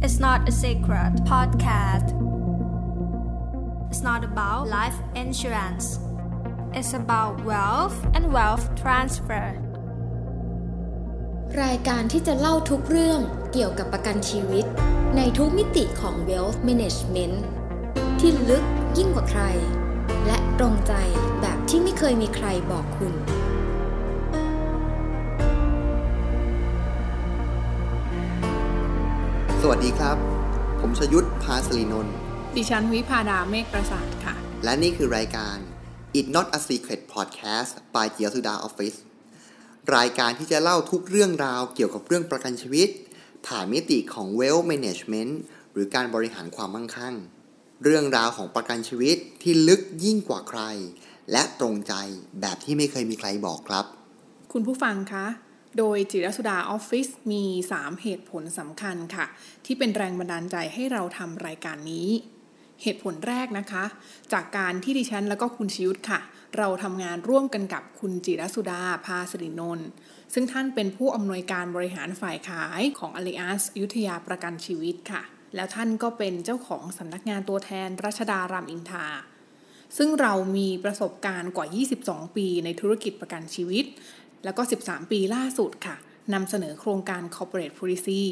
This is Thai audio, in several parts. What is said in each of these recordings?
It's not a secret podcast. It's not about life insurance. It's about wealth and wealth transfer. รายการที่จะเล่าทุกเรื่องเกี่ยวกับประกันชีวิต ในทุกมิติของ Wealth Management ที่ลึกยิ่งกว่าใคร และตรงใจแบบที่ไม่เคยมีใครบอกคุณ สวัสดีครับ ผมชยุทธพาสลีนนท์ดิฉันวิพาดาเมฆประสาทค่ะ และนี่คือรายการ It Not a Secret Podcast by เจียสุดาออฟฟิศรายการที่จะเล่าทุกเรื่องราวเกี่ยวกับเรื่องประกันชีวิต ผ่านมิติของ Wealth Management หรือการบริหารความมั่งคั่ง เรื่องราวของประกันชีวิตที่ลึกยิ่งกว่าใคร และตรงใจแบบที่ไม่เคยมีใครบอกครับ คุณผู้ฟังคะ โดยจิรสุดาออฟฟิศมี 3 เหตุผลสำคัญค่ะ ที่เป็นแรงบันดาลใจให้เราทำรายการนี้ เหตุผลแรกนะคะ จากการที่ดิฉันแล้วก็คุณชยุทธค่ะ เราทำงานร่วมกันกับคุณจิรสุดาภาสรินนท์ซึ่งท่านเป็นผู้อำนวยการบริหารฝ่ายขายของ Allianz อยุธยาประกันชีวิตค่ะ แล้วท่านก็เป็นเจ้าของสำนักงานตัวแทนรัชดารามอินทาซึ่งเรามีประสบการณ์กว่า 22 ปีในธุรกิจประกันชีวิต แล้วก็ 13 ปีล่าสุดค่ะนำเสนอโครงการ corporate policy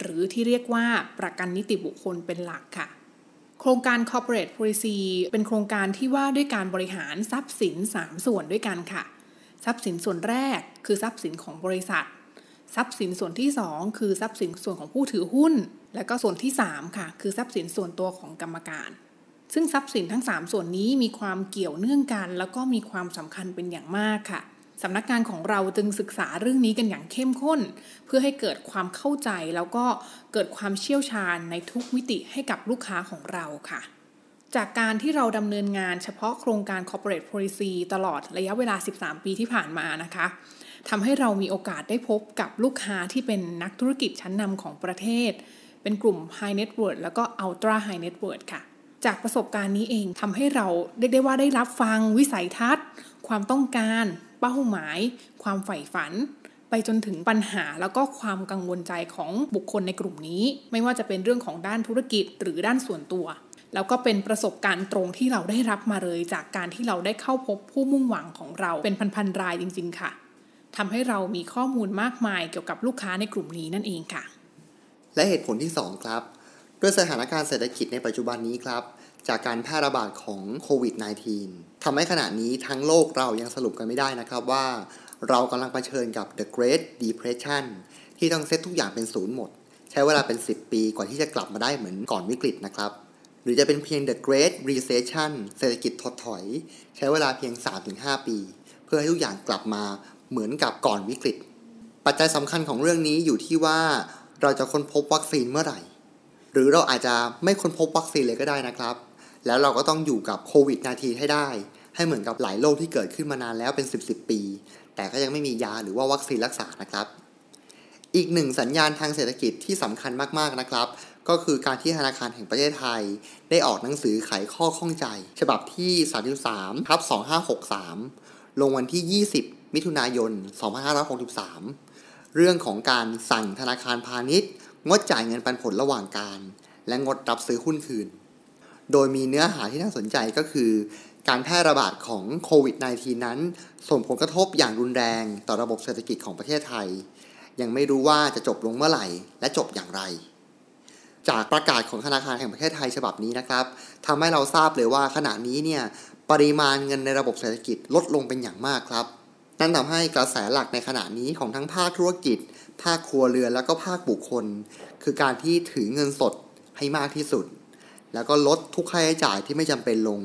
หรือที่เรียกว่าประกันนิติบุคคลเป็นหลักค่ะ โครงการ corporate policy เป็นโครงการที่ว่าด้วยการบริหารทรัพย์สิน 3 ส่วนด้วยกันค่ะ ทรัพย์สินส่วนแรกคือทรัพย์สินของบริษัท ทรัพย์สินส่วนที่ 2 คือทรัพย์สินส่วนของผู้ถือหุ้น และก็ส่วนที่ 3 ค่ะ คือทรัพย์สินส่วนตัวของกรรมการ ซึ่งทรัพย์สินทั้ง 3 ส่วนนี้มีความเกี่ยวเนื่องกัน แล้วก็มีความสำคัญเป็นอย่างมากค่ะ สำนักงานของเราจึงศึกษาเรื่องนี้กันอย่างเข้มข้น เพื่อให้เกิดความเข้าใจแล้วก็เกิดความเชี่ยวชาญในทุกมิติให้กับลูกค้าของเราค่ะ จากการที่เราดำเนินงานเฉพาะโครงการ corporate policy ตลอดระยะเวลา 13 ปีที่ผ่านมานะคะทำให้เรามีโอกาสได้พบกับลูกค้าที่เป็นนักธุรกิจชั้นนำของประเทศ เป็นกลุ่ม high net worth แล้วก็ ultra high net worth ค่ะ จากประสบการณ์นี้เองทำให้เราเรียกได้ว่าได้รับฟังวิสัยทัศน์ ความต้องการ เป้าหมาย ความใฝ่ฝัน ไปจนถึงปัญหาแล้วก็ความกังวลใจของบุคคลในกลุ่มนี้ ไม่ว่าจะเป็นเรื่องของด้านธุรกิจหรือด้านส่วนตัว แล้วก็เป็นประสบการณ์ตรงที่เราได้รับมาเลย จากการที่เราได้เข้าพบผู้มุ่งหวังของเราเป็นพันๆรายจริง ๆ ค่ะทำให้เรามีข้อมูลมากมายเกี่ยวกับลูกค้าในกลุ่มนี้นั่นเองค่ะ และเหตุผลที่ 2 ครับ ด้วยสถานการณ์เศรษฐกิจในปัจจุบันนี้ครับ จากการแพร่ระบาดของโควิด -19 ทำให้ขณะนี้ทั้งโลกเรายังสรุปกันไม่ได้นะครับว่า เรากำลังเผชิญกับ The Great Depression ที่ต้องเซตทุกอย่างเป็นศูนย์หมด ใช้เวลาเป็น 10 ปีกว่าที่จะกลับมาได้เหมือนก่อนวิกฤตนะครับ หรือจะเป็นเพียง The Great Recession เศรษฐกิจถดถอย ใช้เวลาเพียง 3-5 ปี เพื่อให้ทุกอย่างกลับมาเหมือนกับก่อนวิกฤต ปัจจัยสำคัญของเรื่องนี้อยู่ที่ว่าเราจะค้นพบวัคซีนเมื่อไหร่ หรือเราอาจจะไม่ค้นพบวัคซีนเลยก็ได้นะครับ แล้วเราก็ต้องอยู่กับโควิด -19 ให้ได้ ให้เหมือนกับหลายโรคที่เกิดขึ้นมานานแล้วเป็น 10 10 ปี แต่ก็ยังไม่มียาหรือว่าวัคซีนรักษานะครับ อีกหนึ่งสัญญาณทางเศรษฐกิจที่สำคัญมากๆนะครับ ก็คือการที่ธนาคารแห่งประเทศไทย ได้ออกหนังสือไขข้อข้องใจ ฉบับที่ 33ทับ2563 ลงวันที่ 20 มิถุนายน 2563 เรื่องของการสั่งธนาคารพาณิชย์ งดจ่ายเงินปันผลระหว่างการ และงดรับซื้อหุ้นคืน โดยมีเนื้อหาที่น่าสนใจก็คือ การแพร่ระบาดของโควิด -19 นั้น ส่งผลกระทบอย่างรุนแรงต่อระบบเศรษฐกิจของประเทศไทย ยังไม่รู้ว่าจะจบลงเมื่อไหร่ และจบอย่างไร จากประกาศของธนาคารแห่งประเทศไทยฉบับนี้นะครับทำให้เราทราบเลยว่าขณะนี้เนี่ยปริมาณเงินในระบบเศรษฐกิจลดลงเป็นอย่างมากครับ นั่นทำให้กระแสหลักในขณะนี้ของทั้งภาคธุรกิจ ภาคครัวเรือน แล้วก็ภาคบุคคล คือการที่ถือเงินสดให้มากที่สุด แล้วก็ลดทุกค่าใช้จ่ายที่ไม่จำเป็นลง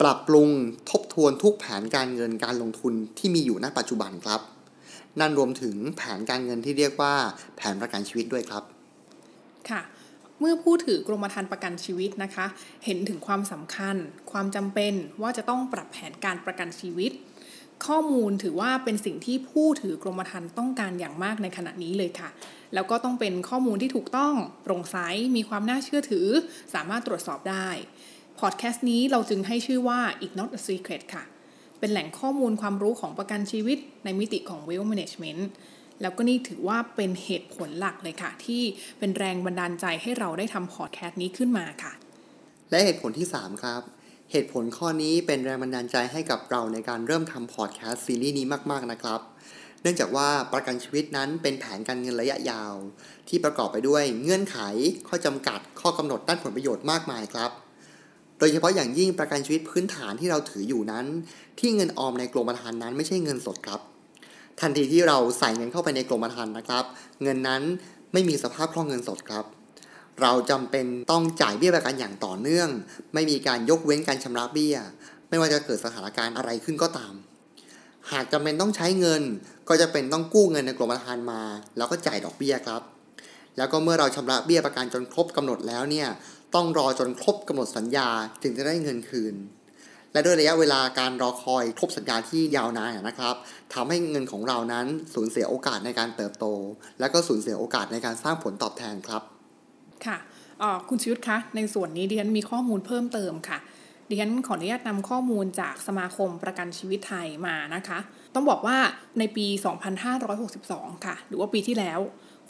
ปรับปรุงทบทวนทุกแผนการเงินการลงทุนที่มีอยู่ณปัจจุบันครับ นั่นรวมถึงแผนการเงินที่เรียกว่าแผนประกันชีวิตด้วยครับ ค่ะ เมื่อผู้ถือกรมธรรม์ประกันชีวิตนะคะ เห็นถึงความสำคัญ ความจำเป็นว่าจะต้องปรับแผนการประกันชีวิต ข้อมูลถือว่าเป็นสิ่งที่ผู้ถือกรมธรรม์ต้องการอย่างมากในขณะนี้เลยค่ะ แล้วก็ต้องเป็นข้อมูลที่ถูกต้องโปร่งใสมีความน่าเชื่อถือ สามารถตรวจสอบได้พอดแคสต์นี้เราจึงให้ชื่อว่า It Not a Secret ค่ะ เป็นแหล่งข้อมูลความรู้ของประกันชีวิตในมิติของ Wealth Management แล้วก็นี่ถือว่าเป็นเหตุผลหลักเลยค่ะ ที่เป็นแรงบันดาลใจให้เราได้ทำพอดแคสต์นี้ขึ้นมาค่ะ และเหตุผลที่ 3 ครับ เหตุผลข้อนี้เป็นแรงบันดาลใจให้กับเราในการเริ่มทำพอดแคสต์ซีรีส์นี้มากๆนะครับ เนื่องจากว่าประกันชีวิตนั้นเป็นแผนการเงินระยะยาว ที่ประกอบไปด้วยเงื่อนไข ข้อจำกัด ข้อกำหนดด้านผลประโยชน์มากมายครับ โดยเฉพาะอย่างยิ่งประกันชีวิตพื้นฐานที่เราถืออยู่นั้น ที่เงินออมในกรมธรรม์นั้นไม่ใช่เงินสดครับ ทันทีที่เราใส่เงินเข้าไปในกรมธรรม์นะครับ เงินนั้นไม่มีสภาพคล่องเงินสดครับ เราจำเป็นต้องจ่ายเบี้ยประกันอย่างต่อเนื่อง ไม่มีการยกเว้นการชำระเบี้ย ไม่ว่าจะเกิดสถานการณ์อะไรขึ้นก็ตาม หากจำเป็นต้องใช้เงิน ก็จะเป็นต้องกู้เงินในกรมธรรม์มา แล้วก็จ่ายดอกเบี้ยครับ แล้วก็เมื่อเราชำระเบี้ยประกันจนครบกำหนดแล้วเนี่ยต้องรอจนครบกำหนดสัญญาถึงจะได้เงินคืน และด้วยระยะเวลาการรอคอยครบสัญญาที่ยาวนานนะครับทำให้เงินของเรานั้นสูญเสียโอกาสในการเติบโต และก็สูญเสียโอกาสในการสร้างผลตอบแทนครับ ค่ะคุณชยุทธคะ ในส่วนนี้ดิฉันมีข้อมูลเพิ่มเติมค่ะดิฉันขออนุญาตนำข้อมูลจากสมาคมประกันชีวิตไทยมานะคะ ต้องบอกว่าในปี 2562 ค่ะ หรือว่าปีที่แล้ว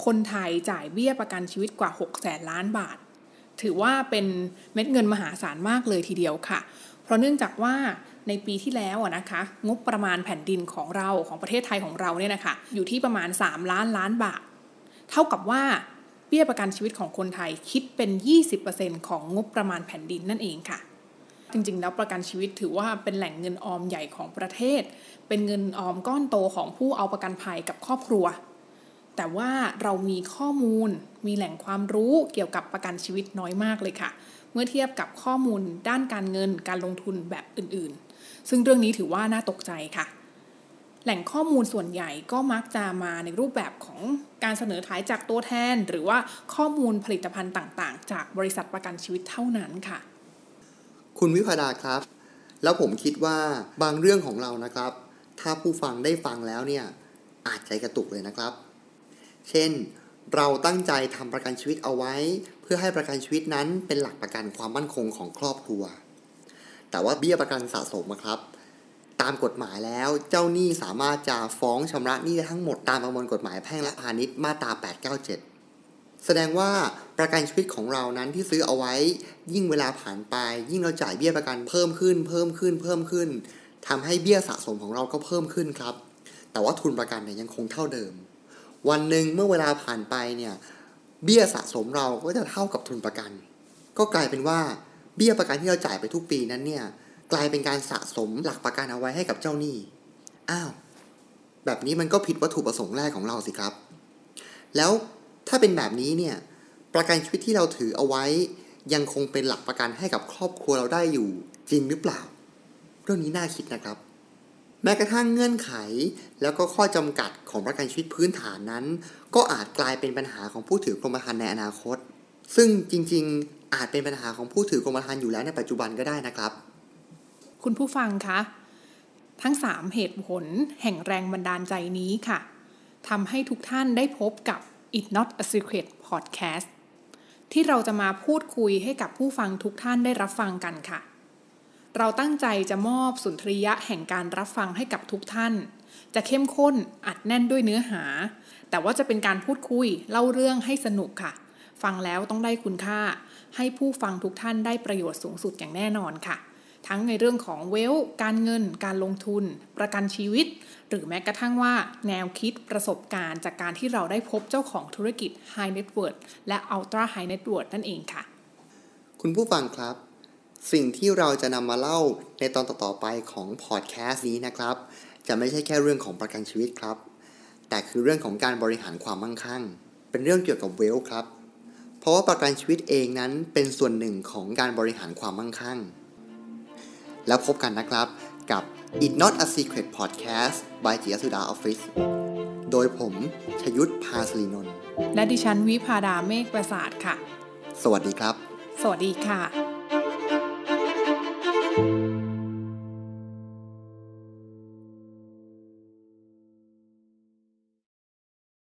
คนไทยจ่ายเบี้ยประกันชีวิตกว่า 6 แสนล้านบาท ถือว่าเป็นเม็ดเงินมหาศาลมากเลยทีเดียวค่ะ เพราะเนื่องจากว่าในปีที่แล้วนะคะ งบประมาณแผ่นดินของเราของประเทศไทยของเราเนี่ยนะคะอยู่ที่ประมาณ 3 ล้านล้านบาท เท่ากับว่า บี้ยประกันชีวิตของคนไทยคิดเป็น 20%ของงบประมาณแผ่นดินนั่นเองค่ะ จริงๆ แล้วประกันชีวิตถือว่าเป็นแหล่งเงินออมใหญ่ของประเทศ เป็นเงินออมก้อนโตของผู้เอาประกันภัยกับครอบครัว แต่ว่าเรามีข้อมูล มีแหล่งความรู้เกี่ยวกับประกันชีวิตน้อยมากเลยค่ะ เมื่อเทียบกับข้อมูลด้านการเงินการลงทุนแบบอื่นๆ ซึ่งเรื่องนี้ถือว่าน่าตกใจค่ะ แหล่งข้อมูลส่วนใหญ่ก็มักจะมาในรูปแบบของการเสนอขายจากตัวแทน หรือว่าข้อมูลผลิตภัณฑ์ต่างๆ จากบริษัทประกันชีวิตเท่านั้นค่ะ คุณวิพาดาครับ แล้วผมคิดว่าบางเรื่องของเรานะครับ ถ้าผู้ฟังได้ฟังแล้วเนี่ยอาจใจกระตุกเลยนะครับ เช่น เราตั้งใจทำประกันชีวิตเอาไว้ เพื่อให้ประกันชีวิตนั้นเป็นหลักประกันความมั่นคงของครอบครัว แต่ว่าเบี้ยประกันสะสมอะครับ ตามกฎหมายแล้ว เจ้าหนี้สามารถจะฟ้องชำระหนี้ได้ทั้งหมดตามประมวลกฎหมายแพ่งและพาณิชย์มาตรา 897 แสดงว่าประกันชีวิตของเรานั้นที่ซื้อเอาไว้ ยิ่งเวลาผ่านไป ยิ่งเราจ่ายเบี้ยประกันเพิ่มขึ้น เพิ่มขึ้น เพิ่มขึ้นทำให้เบี้ยสะสมของเราก็เพิ่มขึ้นครับ แต่ว่าทุนประกันเนี่ยยังคงเท่าเดิม วันหนึ่งเมื่อเวลาผ่านไปเนี่ยเบี้ยสะสมเราก็จะเท่ากับทุนประกัน ก็กลายเป็นว่าเบี้ยประกันที่เราจ่ายไปทุกปีนั้นเนี่ย กลายเป็นการสะสมหลักประกันเอาไว้ให้กับเจ้าหนี้ อ้าว แบบนี้มันก็ผิดวัตถุประสงค์แรกของเราสิครับ แล้วถ้าเป็นแบบนี้เนี่ย ประกันชีวิตที่เราถือเอาไว้ ยังคงเป็นหลักประกันให้กับครอบครัวเราได้อยู่จริงหรือเปล่า เรื่องนี้น่าคิดนะครับ แม้กระทั่งเงื่อนไข แล้วก็ข้อจำกัดของประกันชีวิตพื้นฐานนั้น ก็อาจกลายเป็นปัญหาของผู้ถือกรมธรรม์ในอนาคต ซึ่งจริง ๆ อาจเป็นปัญหาของผู้ถือกรมธรรม์อยู่แล้วในปัจจุบันก็ได้นะครับ คุณผู้ฟังคะ ทั้ง 3 เหตุผลแห่งแรงบันดาลใจนี้ค่ะทำให้ทุกท่านได้พบกับ It Not a Secret Podcast ที่เราจะมาพูดคุยให้กับผู้ฟังทุกท่านได้รับฟังกันค่ะ เราตั้งใจจะมอบสุนทรียะแห่งการรับฟังให้กับทุกท่าน จะเข้มข้นอัดแน่นด้วยเนื้อหา แต่ว่าจะเป็นการพูดคุยเล่าเรื่องให้สนุกค่ะ ฟังแล้วต้องได้คุณค่า ให้ผู้ฟังทุกท่านได้ประโยชน์สูงสุดอย่างแน่นอนค่ะ ทั้งในเรื่องของเวล การเงิน การลงทุน ประกันชีวิต หรือแม้กระทั่งว่า แนวคิดประสบการณ์ จากการที่เราได้พบเจ้าของธุรกิจ High Net Worth และ Ultra High Net Worth นั่นเองค่ะ คุณผู้ฟังครับ สิ่งที่เราจะนำมาเล่าในตอนต่อๆไปของพอดแคสต์นี้นะครับ จะไม่ใช่แค่เรื่องของประกันชีวิตครับ แต่คือเรื่องของการบริหารความมั่งคั่ง เป็นเรื่องเกี่ยวกับเวลครับ เพราะว่าประกันชีวิตเองนั้นเป็นส่วนหนึ่งของการบริหารความมั่งคั่ง แล้วพบกันนะครับกับ It Not a Secret Podcast by จิยสุดา Office โดยผมชยุทธพาสลีนนท์และดิฉันวิพาดาเมฆประสาทค่ะ สวัสดีครับ สวัสดีค่ะ